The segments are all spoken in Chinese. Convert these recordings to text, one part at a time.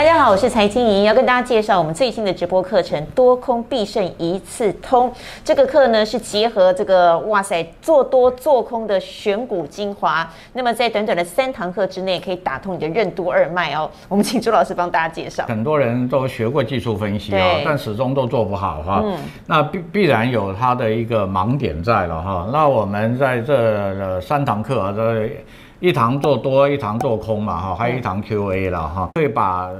大家好，我是财经莹，要跟大家介绍我们最新的直播课程——多空必胜一次通。这个课呢是结合这个哇塞做多做空的选股精华，那么在短短的三堂课之内，可以打通你的任督二脉哦。我们请朱老师帮大家介绍。很多人都学过技术分析啊，但始终都做不好哈。嗯。那必必然有他的一个盲点在了哈。那我们在这三堂课啊，这。一堂做多，一堂做空嘛，哈，还有一堂 Q&A 了哈，会把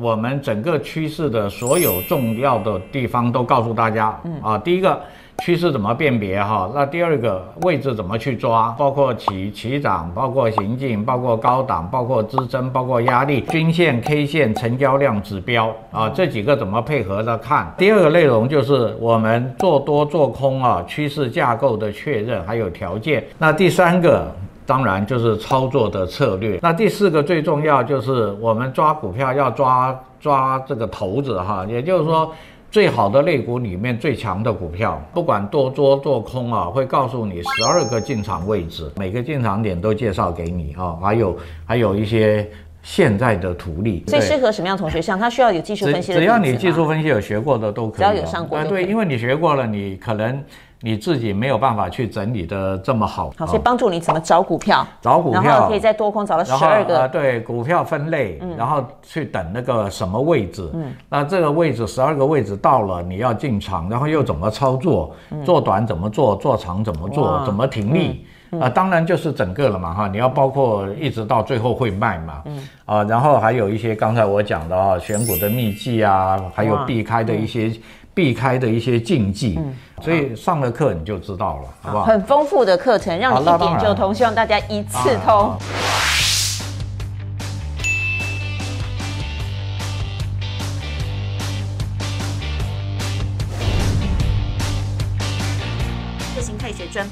我们整个趋势的所有重要的地方都告诉大家。嗯啊，第一个趋势怎么辨别哈？那第二个位置怎么去抓？包括起起涨，包括行进，包括高档，包括支撑，包括压力，均线、K 线、成交量指标啊，这几个怎么配合着看？第二个内容就是我们做多做空啊，趋势架构的确认还有条件。那第三个。当然就是操作的策略。那第四个最重要就是我们抓股票要抓抓这个头子哈，也就是说最好的类股里面最强的股票，不管多多做空啊，会告诉你十二个进场位置，每个进场点都介绍给你啊，还有还有一些现在的图例。最适合什么样同学？上他需要有技术分析的，只要你技术分析有学过的都可以。只要有上过。啊，对，因为你学过了，你可能。你自己没有办法去整理的这么好，好，所以帮助你怎么找股票，找股票，然后可以在多空找到十二个，呃，对，股票分类，嗯，然后去等那个什么位置，嗯，那这个位置十二个位置到了，你要进场，然后又怎么操作，嗯，做短怎么做，做长怎么做，怎么停利，啊，呃，当然就是整个了嘛，哈，你要包括一直到最后会卖嘛，嗯，啊，然后还有一些刚才我讲的啊，选股的秘籍啊，还有避开的一些。避开的一些禁忌，嗯，所以上了课你就知道了，好不好？很丰富的课程，让你一点就通，希望大家一次通。专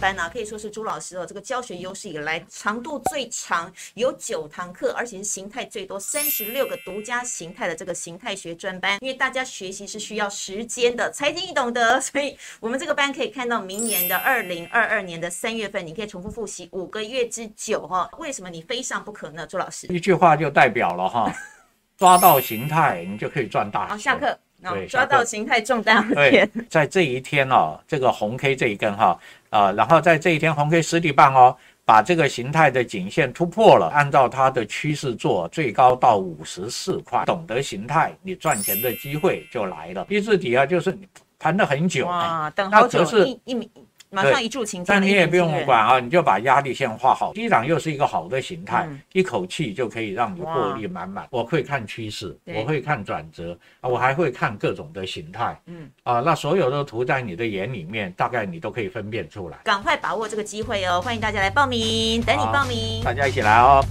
班呢、啊，可以说是朱老师哦，这个教学优势以来长度最长，有九堂课，而且是形态最多，三十六个独家形态的这个形态学专班。因为大家学习是需要时间的，财经你懂得，所以我们这个班可以看到明年的二零二二年的三月份，你可以重复复习五个月之久哈。为什么你非上不可呢？朱老师，一句话就代表了哈，抓到形态，你就可以赚大钱。好，下课。对，抓到形态中大钱。在这一天哦，这个红 K 这一根哈。啊、呃，然后在这一天红 K 实体棒哦，把这个形态的颈线突破了，按照它的趋势做，最高到五十四块。懂得形态，你赚钱的机会就来了。一字底啊，就是你盘了很久，哇，等好久，一一米。马上一柱擎天，但你也不用管啊，你就把压力线画好。低档又是一个好的形态，嗯、一口气就可以让你获利满满。我会看趋势，我会看转折啊，我还会看各种的形态。嗯啊，那所有的图在你的眼里面，大概你都可以分辨出来。赶快把握这个机会哦！欢迎大家来报名，等你报名，大家一起来哦。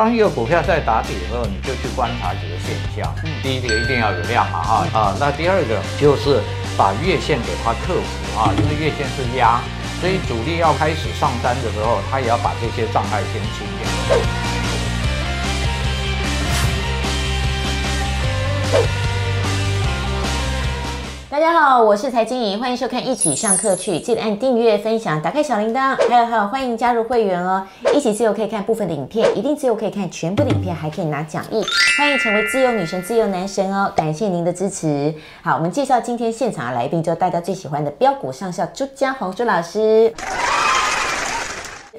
当一个股票在打底的时候，你就去观察几个现象。嗯，第一个一定要有量嘛，哈啊。那第二个就是把月线给它克服啊，因为月线是压，所以主力要开始上单的时候，他也要把这些障碍先清掉。大家好，我是财经怡，欢迎收看一起上课去，记得按订阅、分享、打开小铃铛，还有还有欢迎加入会员哦！一起自由可以看部分的影片，一定自由可以看全部的影片，还可以拿奖励，欢迎成为自由女神、自由男神哦！感谢您的支持。好，我们介绍今天现场的来宾，就大家最喜欢的标股上校朱家宏朱老师。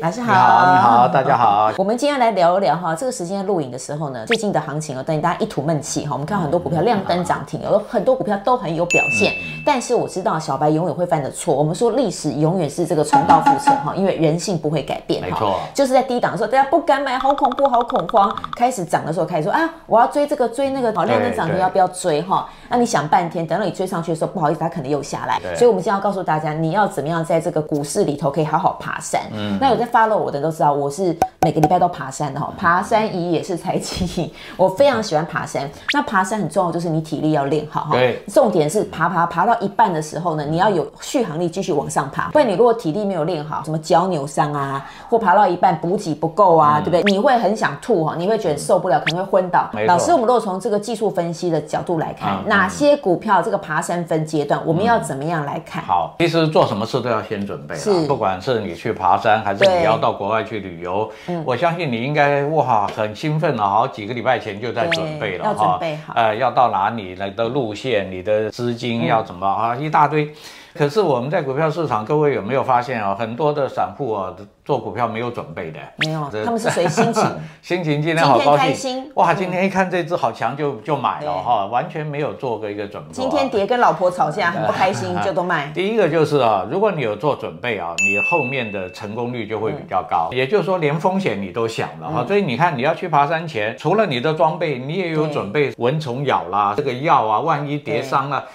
老师好，你好，大家好。我们今天来聊一聊哈，这个时间录影的时候呢，最近的行情哦，等于大家一吐闷气哈。我们看很多股票亮灯涨停，有很多股票都很有表现。但是我知道小白永远会犯的错，我们说历史永远是这个重蹈覆辙哈，因为人性不会改变哈。没错，就是在低档的时候，大家不敢买，好恐怖，好恐慌。开始涨的时候开始说啊，我要追这个追那个，好亮灯涨停要不要追哈？那你想半天，等到你追上去的时候，不好意思，它可能又下来。所以，我们今天要告诉大家，你要怎么样在这个股市里头可以好好爬山。嗯，那有在 follow 我的都知道，我是每个礼拜都爬山的哈。爬山仪也是财经仪，我非常喜欢爬山。那爬山很重要，就是你体力要练好哈。对。重点是爬爬爬到一半的时候呢，你要有续航力继续往上爬。不然你如果体力没有练好，什么脚扭伤啊，或爬到一半补给不够啊，嗯、对不对？你会很想吐哈，你会觉得受不了，可能会昏倒。老师，我们如果从这个技术分析的角度来看，嗯、哪些股票这个爬山分阶段，我们要怎么样来看？好，其实做什么事都要先准备。是。不管是你去爬山，还是你要到国外去旅游，嗯，我相信你应该哇很兴奋了，好几个礼拜前就在准备了哈。要准备好。呃，要到哪里来的路线，你的资金要怎么啊，一大堆。可是我们在股票市场，各位有没有发现啊？很多的散户啊，做股票没有准备的。没有，他们是随心情。心情今天好高兴。哇，今天一看这只好强，就就买了哈，完全没有做过一个准备。今天跌跟老婆吵架，很不开心，就都卖。第一个就是啊，如果你有做准备啊，你后面的成功率就会比较高。也就是说，连风险你都想了哈。所以你看，你要去爬山前，除了你的装备，你也有准备蚊虫咬啦，这个药啊，万一跌伤了。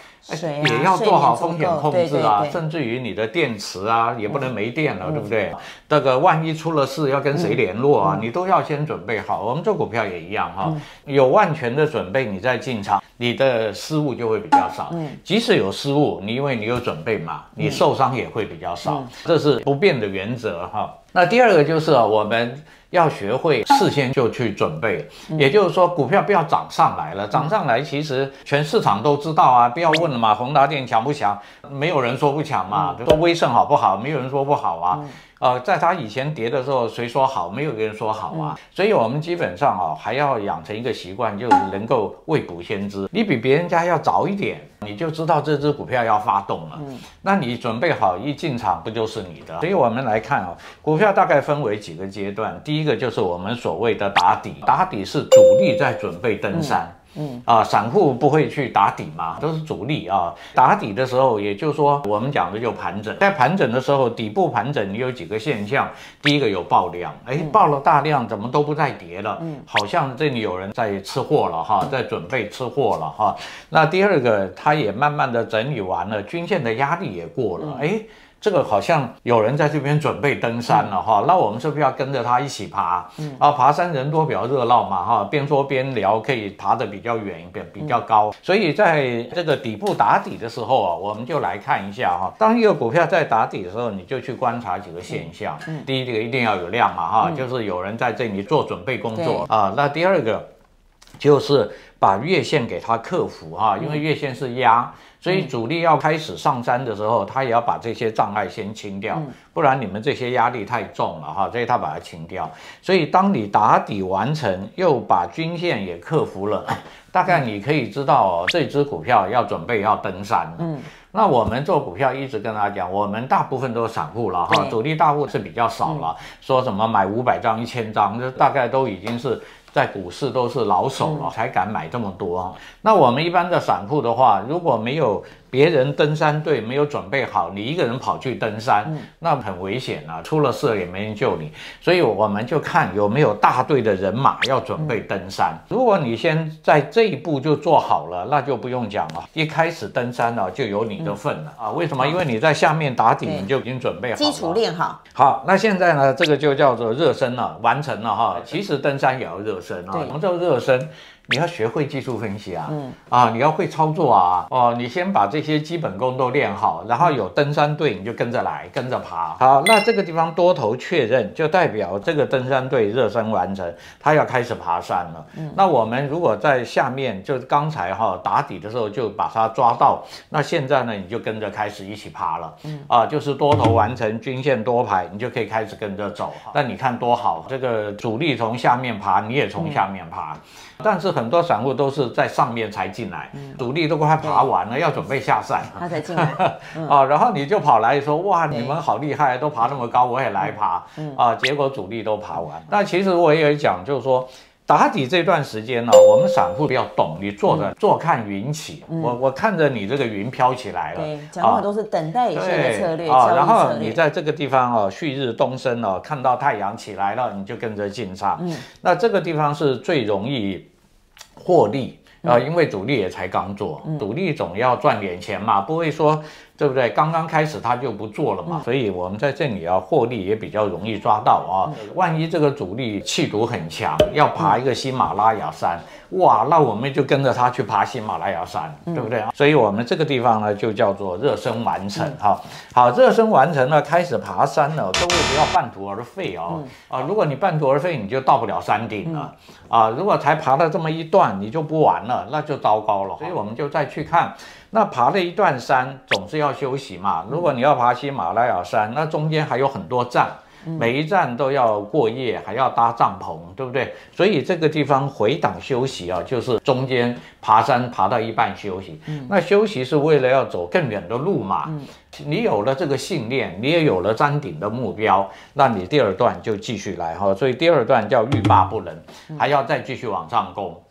也要做好风险控制啊，甚至于你的电池啊，也不能没电了，对不对？这个万一出了事，要跟谁联络啊？你都要先准备好。我们做股票也一样哈，有万全的准备，你再进场，你的失误就会比较少。即使有失误，你因为你有准备嘛，你受伤也会比较少，这是不变的原则哈。那第二个就是啊，我们。要学会事先就去准备，也就是说，股票不要涨上来了，涨上来其实全市场都知道啊，不要问了嘛，宏达电强不强？没有人说不强嘛，说威盛好不好？没有人说不好啊。呃，在它以前跌的时候，谁说好？没有人说好啊。所以我们基本上啊，还要养成一个习惯，就是能够未卜先知。你比别人家要早一点，你就知道这只股票要发动了。那你准备好一进场，不就是你的？所以我们来看啊，股票大概分为几个阶段。第一个就是我们所谓的打底，打底是主力在准备登山。嗯啊，散户不会去打底嘛，都是主力啊。打底的时候，也就是说，我们讲的就盘整。在盘整的时候，底部盘整，你有几个现象。第一个有爆量，哎，爆了大量，怎么都不再跌了？嗯，好像这里有人在吃货了哈，在准备吃货了哈。那第二个，它也慢慢的整理完了，均线的压力也过了，哎。这个好像有人在这边准备登山了哈，那我们是不是要跟着他一起爬？嗯啊，爬山人多比较热闹嘛哈，边说边聊，可以爬得比较远，比比较高。所以在这个底部打底的时候啊，我们就来看一下哈。当一个股票在打底的时候，你就去观察几个现象。嗯，第一个一定要有量嘛哈，就是有人在这里做准备工作啊。那第二个就是把月线给它克服哈，因为月线是压。所以主力要开始上山的时候，它也要把这些障碍先清掉，不然你们这些压力太重了哈。所以他把它清掉。所以当你打底完成，又把均线也克服了，大概你可以知道哦，这只股票要准备要登山了。嗯，那我们做股票一直跟大家讲，我们大部分都是散户了哈，主力大户是比较少了。说什么买五百张、一千张，这大概都已经是。在股市都是老手了，才敢买这么多。那我们一般的散户的话，如果没有别人登山队没有准备好，你一个人跑去登山，嗯、那很危险啊！出了事也没人救你。所以我们就看有没有大队的人马要准备登山。嗯、如果你先在这一步就做好了，那就不用讲了。一开始登山了就有你的份了、嗯、啊！为什么？因为你在下面打底，你就已经准备好了，基础练好。好，那现在呢，这个就叫做热身了，完成了哈。其实登山也要热身啊，什么叫热身？你要学会技术分析啊，嗯啊，你要会操作啊，哦，你先把这些基本功都练好，然后有登山队你就跟着来，跟着爬。好，那这个地方多头确认，就代表这个登山队热身完成，他要开始爬山了。嗯，那我们如果在下面，就是刚才哈打底的时候就把它抓到，那现在呢你就跟着开始一起爬了。嗯啊，就是多头完成，均线多排，你就可以开始跟着走。那你看多好，这个主力从下面爬，你也从下面爬。但是很多散户都是在上面才进来，主力都快爬完了，要准备下山，他才进来。啊，然后你就跑来说，哇，你们好厉害，都爬那么高，我也来爬。啊，结果主力都爬完。但其实我也有讲，就是说打底这段时间呢，我们散户比较懂，你坐着坐看云起，我我看着你这个云飘起来了，对，讲的都是等待一些的策略啊，然后你在这个地方哦，旭日东升哦，看到太阳起来了，你就跟着进场，嗯，那这个地方是最容易获利，啊，因为主力也才刚做，主力总要赚点钱嘛，不会说。对不对？刚刚开始他就不做了嘛，所以我们在这里啊获利也比较容易抓到啊。万一这个主力气度很强，要爬一个喜马拉雅山，哇，那我们就跟着他去爬喜马拉雅山，对不对？所以我们这个地方呢就叫做热身完成哈。好，热身完成了，开始爬山了，各位不要半途而废哦。啊，如果你半途而废，你就到不了山顶了啊。如果才爬了这么一段，你就不玩了，那就糟糕了。所以我们就再去看。那爬了一段山，总是要休息嘛。如果你要爬喜马拉雅山，那中间还有很多站，每一站都要过夜，还要搭帐篷，对不对？所以这个地方回档休息啊，就是中间爬山爬到一半休息。那休息是为了要走更远的路嘛。你有了这个信念，你也有了山顶的目标，那你第二段就继续来哈。所以第二段叫欲罢不能，还要再继续往上攻。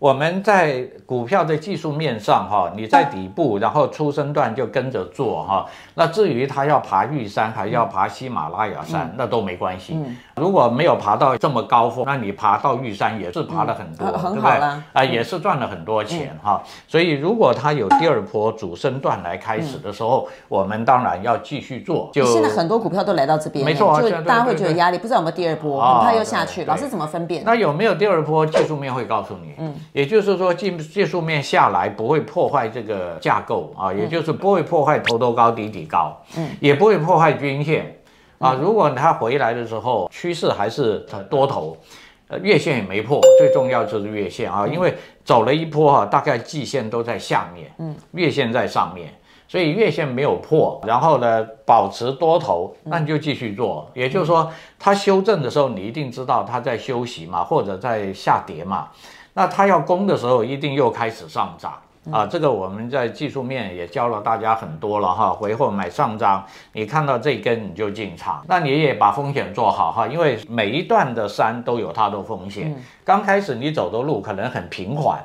我们在股票的技术面上，哈，你在底部，然后初升段就跟着做，哈。那至于他要爬玉山，还要爬喜马拉雅山，那都没关系。如果没有爬到这么高峰，那你爬到玉山也是爬了很多，对不对？啊，也是赚了很多钱，哈。所以如果他有第二波主升段来开始的时候，我们当然要继续做。就现在很多股票都来到这边，没错，就大家会觉得压力，不知道有没有第二波，很怕又下去。老师怎么分辨？那有没有第二波？技术面会告诉你。嗯。也就是说，技技术面下来不会破坏这个架构啊，也就是不会破坏头头高底底高，嗯，也不会破坏均线啊。如果它回来的时候趋势还是多头，呃，月线也没破，最重要就是月线啊，因为走了一波哈，大概季线都在下面，嗯，月线在上面，所以月线没有破，然后呢保持多头，那你就继续做。也就是说，它修正的时候，你一定知道它在休息嘛，或者在下跌嘛。那它要攻的时候，一定又开始上涨啊！这个我们在技术面也教了大家很多了哈。回后买上涨，你看到这根你就进场，那你也把风险做好哈，因为每一段的山都有它的风险。刚开始你走的路可能很平缓，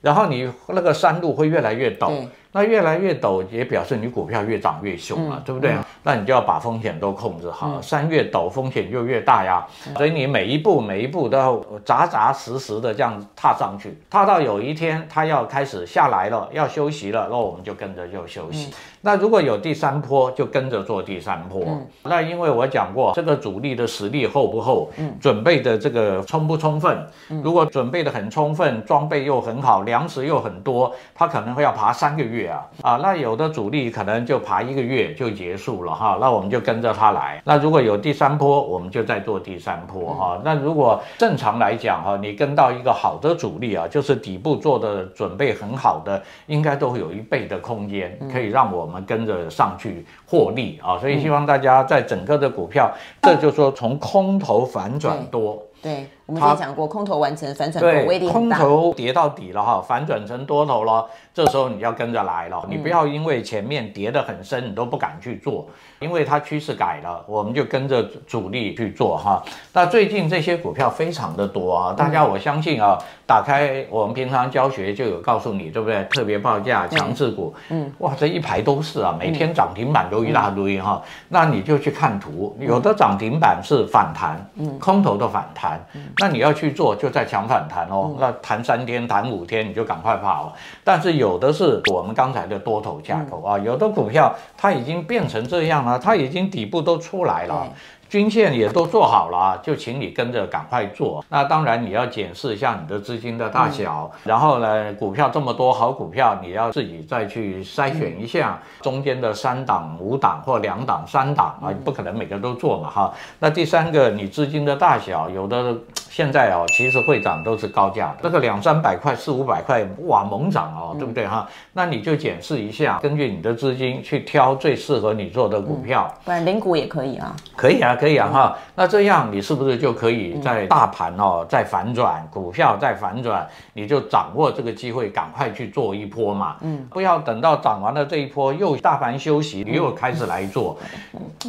然后你那个山路会越来越陡。那越来越陡，也表示你股票越涨越凶了，嗯、对不对？嗯、那你就要把风险都控制好，嗯、山越陡风险就越大呀。嗯、所以你每一步每一步都要扎扎实实的这样踏上去，踏到有一天它要开始下来了，要休息了，那我们就跟着就休息。嗯、那如果有第三波，就跟着做第三波。嗯、那因为我讲过，这个主力的实力厚不厚，嗯、准备的这个充不充分？嗯、如果准备的很充分，装备又很好，粮食又很多，他可能会要爬三个月。啊，那有的主力可能就爬一个月就结束了哈，那我们就跟着他来。那如果有第三波，我们就再做第三波哈。那如果正常来讲哈，你跟到一个好的主力啊，就是底部做的准备很好的，应该都会有一倍的空间，可以让我们跟着上去获利啊。所以希望大家在整个的股票，这就是说从空头反转多。对，我们之前讲过，空头完成反转多威力大。空头跌到底了哈，反转成多头了，这时候你要跟着来了。你不要因为前面跌得很深，你都不敢去做，因为它趋势改了，我们就跟着主力去做哈。那最近这些股票非常的多啊，大家我相信啊，打开我们平常教学就有告诉你，对不对？特别报价强势股，嗯，哇，这一排都是啊，每天涨停板都一大堆哈。那你就去看图，有的涨停板是反弹，嗯，空头的反弹。那你要去做，就在抢反弹哦。那弹三天、弹五天，你就赶快跑。但是有的是我们刚才的多头架构啊，有的股票它已经变成这样了，它已经底部都出来了。均线也都做好了，就请你跟着赶快做。那当然你要检视一下你的资金的大小，嗯、然后呢，股票这么多好股票，你要自己再去筛选一下中间的三档、五档或两档、三档啊，不可能每个都做嘛哈。那第三个，你资金的大小，有的现在哦，其实会涨都是高价的，这个两三百块、四五百块，哇，猛涨哦，对不对哈？那你就检视一下，根据你的资金去挑最适合你做的股票，不然零股也可以啊，可以啊。可以啊哈，那这样你是不是就可以在大盘哦再反转，股票再反转，你就掌握这个机会，赶快去做一波嘛。嗯，不要等到涨完了这一波又大盘休息，你又开始来做，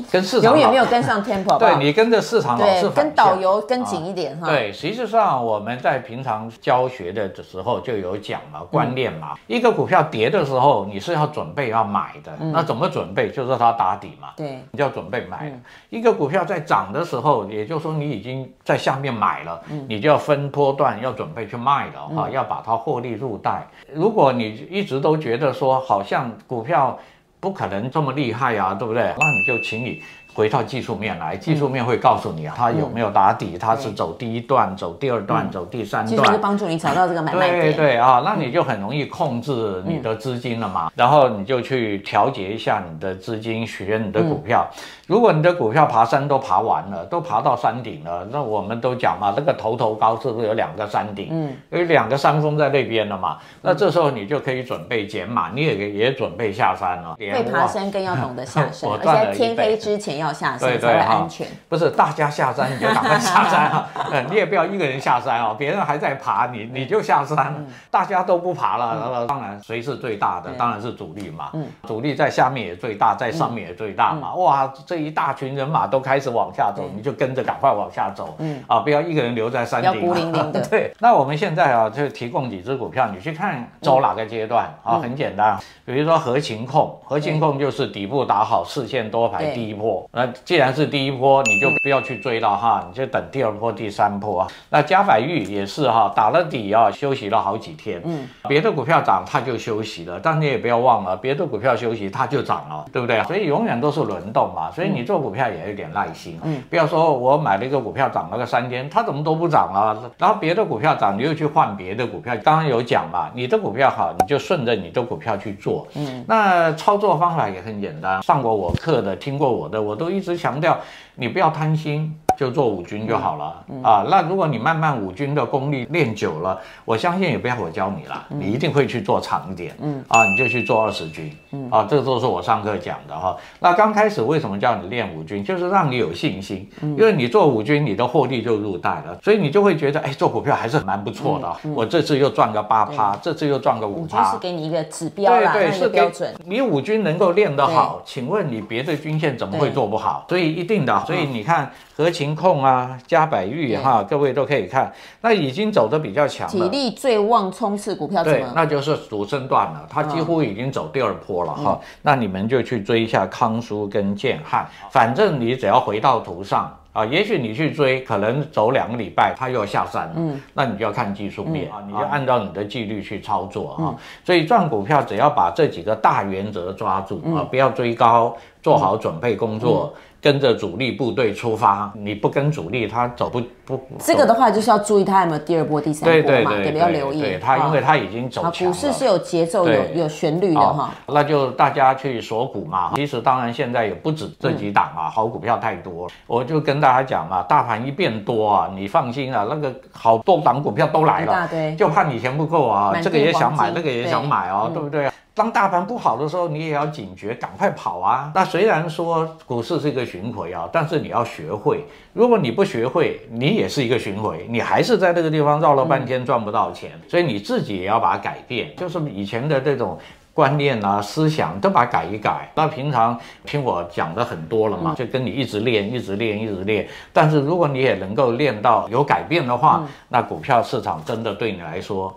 跟市场永远没有跟上 tempo。对，你跟着市场老是跟导游跟紧一点哈。对，实际上我们在平常教学的时候就有讲了观念嘛，一个股票跌的时候你是要准备要买的，那怎么准备？就是它打底嘛。对，你就要准备买。一个股票。票在涨的时候，也就是说你已经在下面买了，你就要分波段要准备去卖了哈，要把它获利入袋。如果你一直都觉得说好像股票不可能这么厉害啊，对不对？那你就请你。回到技术面来，技术面会告诉你啊，它有没有打底，它是走第一段、走第二段、走第三段，技术就帮助你找到这个买卖点。对对啊，那你就很容易控制你的资金了嘛，然后你就去调节一下你的资金，选你的股票。如果你的股票爬山都爬完了，都爬到山顶了，那我们都讲嘛，那个头头高是不是有两个山顶？嗯，有两个山峰在那边了嘛。那这时候你就可以准备减码，你也也准备下山了。会爬山更要懂得下山，而且在天黑之前要。下山才会安全，不是大家下山你就赶快下山啊！你也不要一个人下山啊，别人还在爬，你你就下山，大家都不爬了，然后当然谁是最大的？当然是主力嘛，主力在下面也最大，在上面也最大嘛。哇，这一大群人马都开始往下走，你就跟着赶快往下走，嗯。啊，不要一个人留在山顶，孤零零的。对，那我们现在啊，就提供几只股票，你去看走哪个阶段。啊？很简单，比如说合情控，合情控就是底部打好，四线多排第一波。那既然是第一波，你就不要去追了哈，你就等第二波、第三波啊。那加百玉也是哈，打了底啊，休息了好几天。嗯，别的股票涨，它就休息了，但你也不要忘了，别的股票休息，它就涨了，对不对？所以永远都是轮动嘛。所以你做股票也有点耐心。嗯，不要说我买了一个股票涨了个三天，它怎么都不涨啊？然后别的股票涨，你又去换别的股票。刚刚有讲嘛，你的股票好，你就顺着你的股票去做。嗯，那操作方法也很简单，上过我课的，听过我的，我都我一直。强调你不要贪心。就做五军就好了、嗯嗯、啊。那如果你慢慢五军的功力练久了，我相信也不要我教你了，嗯、你一定会去做长一点。嗯啊，你就去做二十军。嗯啊，这个都是我上课讲的哈。那刚开始为什么叫你练五军，就是让你有信心，嗯、因为你做五军，你的获利就入袋了，所以你就会觉得，哎，做股票还是蛮不错的。我这次又赚个八趴，这次又赚个五趴。是给你一个指标啦，对对，是标准。你五军能够练得好，请问你别的均线怎么会做不好？所以一定的，所以你看合勤控啊。嘉百玉哈，各位都可以看，那已经走的比较强了。体力最旺冲刺股票，对，那就是主升段了，它几乎已经走第二波了哈。那你们就去追一下康舒跟建汉，反正你只要回到图上啊，也许你去追，可能走两个礼拜它又要下山了，嗯，那你就要看技术面啊，你就按照你的纪律去操作啊。所以赚股票只要把这几个大原则抓住啊，不要追高，做好准备工作。跟着主力部队出发，你不跟主力，他走不不。这个的话就是要注意他有没有第二波、第三波嘛，对不，要留意。对他，因为他已经走强了。股市是有节奏、有有旋律的哈。那就大家去锁股嘛。其实当然现在也不止这几档啊，好股票太多。我就跟大家讲嘛，大盘一变多啊，你放心啊，那个好多档股票都来了，就怕你钱不够啊，这个也想买，那个也想买哦，对不对？当大盘不好的时候，你也要警觉，赶快跑啊！那虽然说股市是一个巡回啊，但是你要学会。如果你不学会，你也是一个巡回，你还是在这个地方绕了半天赚不到钱。嗯、所以你自己也要把它改变，就是以前的这种观念啊、思想都把它改一改。那平常听我讲的很多了嘛，就跟你一直练、一直练、一直练。但是如果你也能够练到有改变的话，嗯、那股票市场真的对你来说。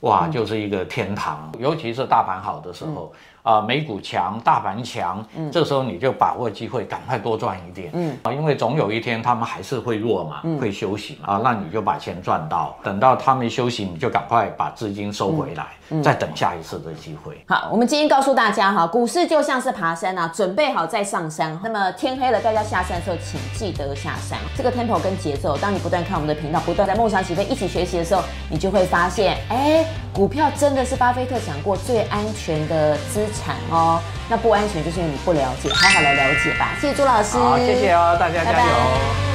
哇，就是一个天堂，尤其是大盘好的时候。啊，美股强，大盘强，嗯，这时候你就把握机会，赶快多赚一点，嗯，啊，因为总有一天他们还是会弱嘛，嗯，会休息嘛，啊，那你就把钱赚到，等到他们休息，你就赶快把资金收回来，嗯，再等下一次的机会。好，我们今天告诉大家哈，股市就像是爬山啊，准备好再上山。那么天黑了，大家下山的时候，请记得下山。这个 tempo 跟节奏，当你不断看我们的频道，不断在梦想起飞一起学习的时候，你就会发现，哎，股票真的是巴菲特讲过最安全的资产哦，那不安全就是因为你不了解，好好来了解吧。谢谢朱老师，好，谢谢哦，大家加油。拜拜。